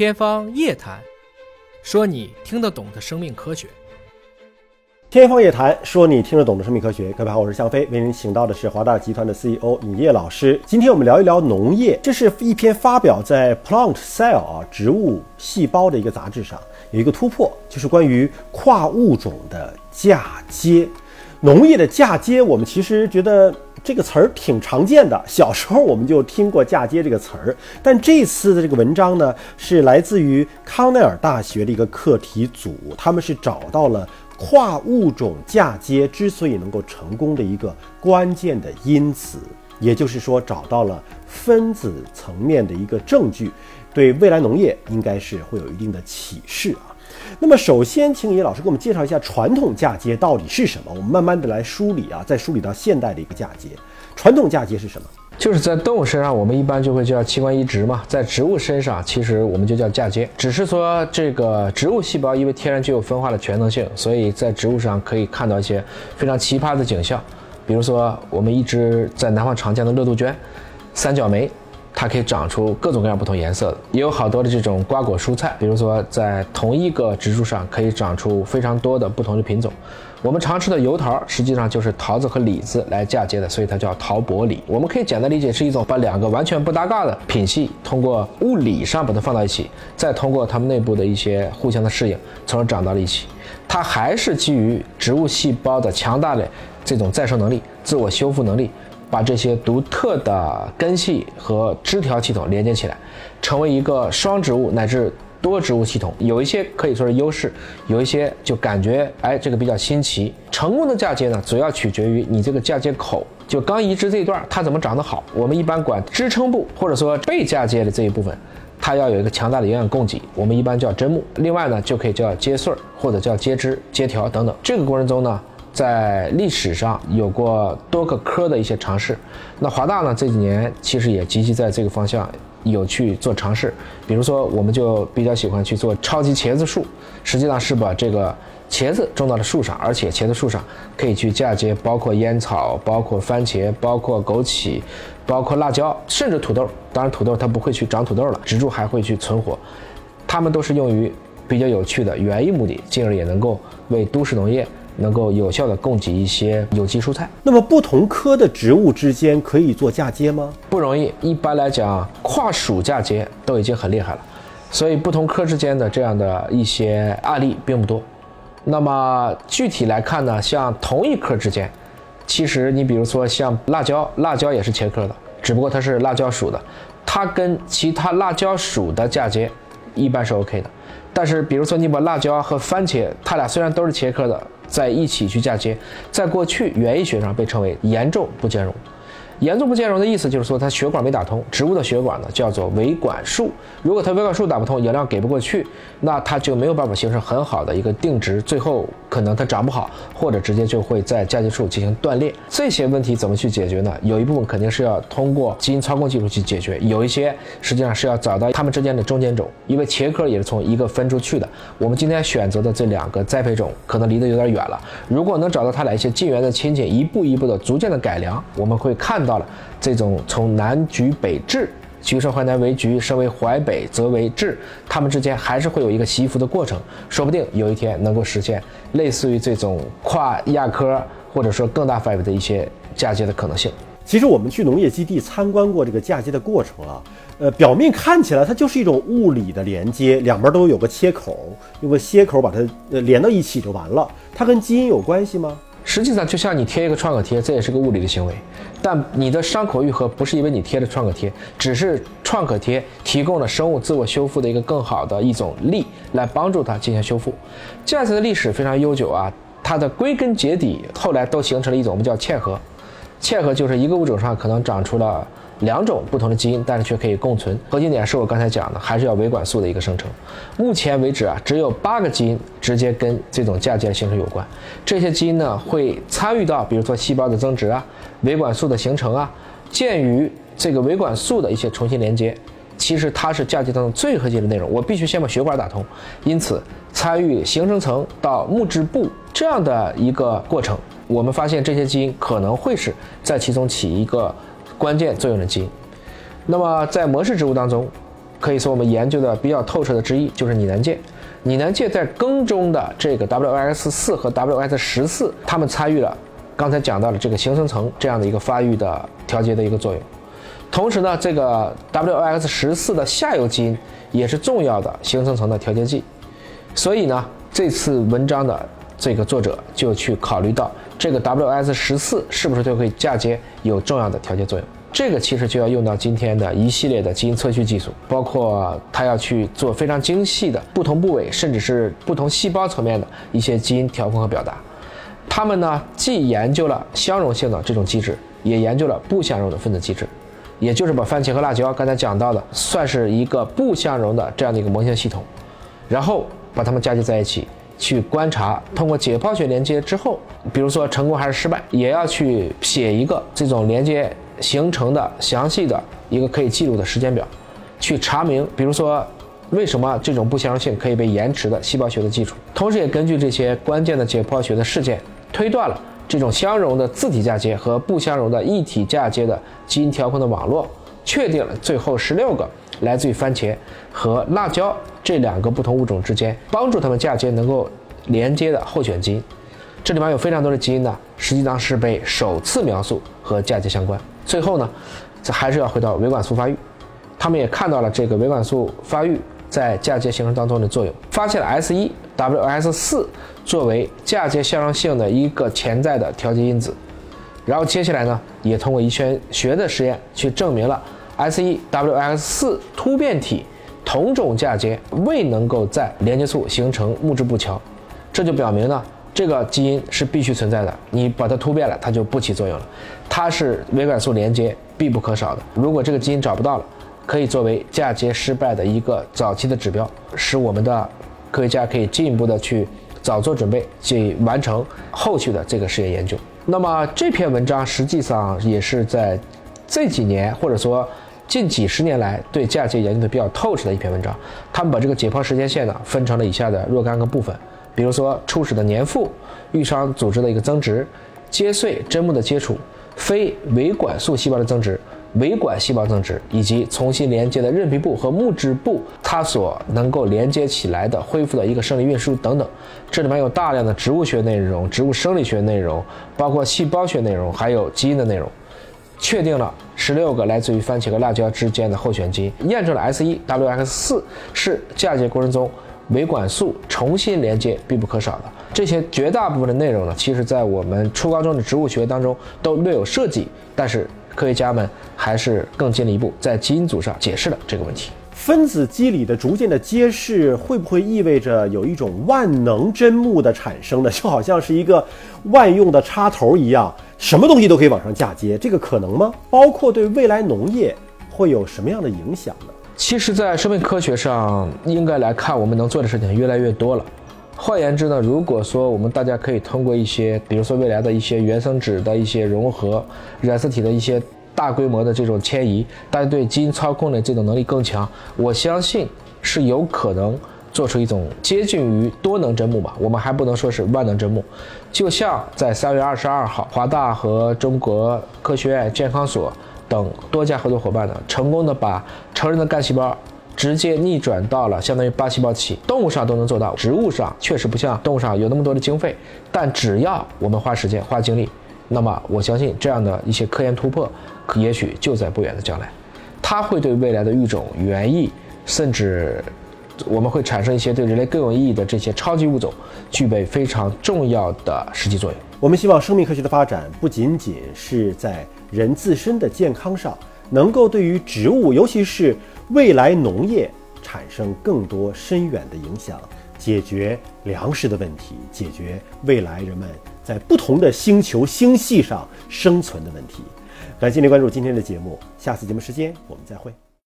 天方夜谭，说你听得懂的生命科学。天方夜谭，说你听得懂的生命科学。各位好，我是向飞，为您请到的是华大集团的 CEO 尹烨老师。今天我们聊一聊农业，这是一篇发表在 Plant Cell 啊植物细胞的一个杂志上，有一个突破，就是关于跨物种的嫁接。农业的嫁接，我们其实觉得这个词儿挺常见的，小时候我们就听过嫁接这个词儿。但这次的这个文章呢，是来自于康奈尔大学的一个课题组，他们是找到了跨物种嫁接之所以能够成功的一个关键的因子，也就是说找到了分子层面的一个证据，对未来农业应该是会有一定的启示啊。那么，首先，请野老师给我们介绍一下传统嫁接到底是什么？我们慢慢的来梳理啊，再梳理到现代的一个嫁接。传统嫁接是什么？就是在动物身上，我们一般就会叫器官移植嘛；在植物身上，其实我们就叫嫁接。只是说，这个植物细胞因为天然具有分化的全能性，所以在植物上可以看到一些非常奇葩的景象。比如说，我们一直在南方常见的热杜鹃，三角梅。它可以长出各种各样不同颜色的，也有好多的这种瓜果蔬菜，比如说在同一个植株上可以长出非常多的不同的品种。我们常吃的油桃实际上就是桃子和李子来嫁接的，所以它叫桃薄李。我们可以简单理解是一种把两个完全不搭嘎的品系通过物理上把它放到一起，再通过它们内部的一些互相的适应，从而长到了一起。它还是基于植物细胞的强大的这种再生能力、自我修复能力。把这些独特的根系和枝条系统连接起来，成为一个双植物乃至多植物系统。有一些可以说是优势，有一些就感觉哎这个比较新奇。成功的嫁接呢，主要取决于你这个嫁接口，就刚移植这一段它怎么长得好。我们一般管支撑部或者说被嫁接的这一部分，它要有一个强大的营养供给，我们一般叫砧木。另外呢，就可以叫接穗儿或者叫接枝、接条等等。这个过程中呢。在历史上有过多个科的一些尝试，那华大呢这几年其实也积极在这个方向有去做尝试，比如说我们就比较喜欢去做超级茄子树，实际上是把这个茄子种到了树上，而且茄子树上可以去嫁接，包括烟草、包括番茄、包括枸杞、包括辣椒，甚至土豆。当然土豆它不会去长土豆了，植株还会去存活，它们都是用于比较有趣的园艺目的，进而也能够为都市农业。能够有效的供给一些有机蔬菜。那么不同科的植物之间可以做嫁接吗？不容易。一般来讲，跨属嫁接都已经很厉害了，所以不同科之间的这样的一些案例并不多。那么具体来看呢，像同一科之间，其实你比如说像辣椒，辣椒也是茄科的，只不过它是辣椒属的，它跟其他辣椒属的嫁接一般是 OK 的。但是比如说你把辣椒和番茄，它俩虽然都是茄科的。在一起去嫁接，在过去园艺学上被称为严重不兼容。严重不兼容的意思就是说，它血管没打通。植物的血管呢，叫做维管束。如果它维管束打不通，营养给不过去，那它就没有办法形成很好的一个定植，最后可能它长不好，或者直接就会在嫁接处进行断裂。这些问题怎么去解决呢？有一部分肯定是要通过基因操控技术去解决，有一些实际上是要找到它们之间的中间种，因为茄科也是从一个分出去的。我们今天选择的这两个栽培种可能离得有点远了，如果能找到它俩一些近缘的亲戚，一步一步的逐渐的改良，我们会看到。到了这种从南橘北枳，橘生淮南为橘，生为淮北则为枳，它们之间还是会有一个习服的过程，说不定有一天能够实现类似于这种跨亚科或者说更大范围的一些嫁接的可能性。其实我们去农业基地参观过这个嫁接的过程啊，呃，表面看起来它就是一种物理的连接，两边都有个切口，用个切口把它呃连到一起就完了。它跟基因有关系吗？实际上，就像你贴一个创可贴，这也是个物理的行为。但你的伤口愈合不是因为你贴了创可贴，只是创可贴提供了生物自我修复的一个更好的一种力，来帮助它进行修复。这样子的历史非常悠久啊，它的归根结底，后来都形成了一种我们叫嵌合。嵌合就是一个物种上可能长出了。两种不同的基因，但是却可以共存。核心点是我刚才讲的，还是要维管束的一个生成。目前为止啊，只有八个基因直接跟这种嫁接形成有关。这些基因呢，会参与到比如说细胞的增殖啊、维管束的形成啊。鉴于这个维管束的一些重新连接，其实它是嫁接当中最核心的内容。我必须先把血管打通，因此参与形成层到木质部这样的一个过程，我们发现这些基因可能会是在其中起一个。关键作用的基因，那么在模式植物当中，可以说我们研究的比较透彻的之一就是拟南芥。拟南芥在耕中的这个 WX 四和 WX 十四，它们参与了刚才讲到的这个形成层这样的一个发育的调节的一个作用。同时呢，这个 WX 十四的下游基因也是重要的形成层的调节剂。所以呢，这次文章的这个作者就去考虑到这个 W S 十四是不是对会嫁接有重要的调节作用。这个其实就要用到今天的一系列的基因测序技术，包括它要去做非常精细的不同部位，甚至是不同细胞层面的一些基因调控和表达。他们呢，既研究了相容性的这种机制，也研究了不相容的分子机制，也就是把番茄和辣椒刚才讲到的，算是一个不相容的这样的一个模型系统，然后把它们嫁接在一起，去观察通过解剖学连接之后，比如说成功还是失败，也要去写一个这种连接。形成的详细的一个可以记录的时间表，去查明，比如说为什么这种不相容性可以被延迟的细胞学的基础，同时也根据这些关键的解剖学的事件，推断了这种相容的自体嫁接和不相容的异体嫁接的基因调控的网络，确定了最后十六个来自于番茄和辣椒这两个不同物种之间帮助它们嫁接能够连接的候选基因。这里面有非常多的基因呢，实际上是被首次描述和嫁接相关。最后呢，这还是要回到维管束发育，他们也看到了这个维管束发育在嫁接形成当中的作用，发现了 S 一 WS 四作为嫁接相容性的一个潜在的调节因子，然后接下来呢，也通过遗传学的实验去证明了 S 一 WS 四突变体同种嫁接未能够在连接处形成木质步桥，这就表明呢。这个基因是必须存在的，你把它突变了，它就不起作用了。它是维管束连接必不可少的。如果这个基因找不到了，可以作为嫁接失败的一个早期的指标，使我们的科学家可以进一步的去早做准备，去完成后续的这个实验研究。那么这篇文章实际上也是在这几年或者说近几十年来对嫁接研究的比较透彻的一篇文章。他们把这个解剖时间线呢分成了以下的若干个部分。比如说，初始的年复、愈伤组织的一个增殖、接穗针木的接触、非维管束细胞的增殖、维管细胞增殖，以及重新连接的韧皮部和木质部，它所能够连接起来的恢复的一个生理运输等等。这里面有大量的植物学内容、植物生理学内容，包括细胞学内容，还有基因的内容。确定了十六个来自于番茄和辣椒之间的候选基因，验证了 S 一 WX 四是嫁接过程中。维管束重新连接必不可少的这些绝大部分的内容呢，其实在我们初高中的植物学当中都略有涉及，但是科学家们还是更进了一步，在基因组上解释了这个问题。分子机理的逐渐的揭示，会不会意味着有一种万能针木的产生呢？就好像是一个万用的插头一样，什么东西都可以往上嫁接，这个可能吗？包括对未来农业会有什么样的影响呢？其实，在生命科学上，应该来看，我们能做的事情越来越多了。换言之呢，如果说我们大家可以通过一些，比如说未来的一些原生质的一些融合，染色体的一些大规模的这种迁移，大家对基因操控的这种能力更强，我相信是有可能做出一种接近于多能针木吧。我们还不能说是万能针木。就像在三月二十二号，华大和中国科学院健康所。等多家合作伙伴呢，成功的把成人的干细胞直接逆转到了相当于八细胞体，动物上都能做到，植物上确实不像动物上有那么多的经费，但只要我们花时间花精力，那么我相信这样的一些科研突破，也许就在不远的将来，它会对未来的育种、园艺，甚至我们会产生一些对人类更有意义的这些超级物种，具备非常重要的实际作用。我们希望生命科学的发展不仅仅是在。人自身的健康上，能够对于植物，尤其是未来农业产生更多深远的影响，解决粮食的问题，解决未来人们在不同的星球星系上生存的问题。感谢您关注今天的节目，下次节目时间我们再会。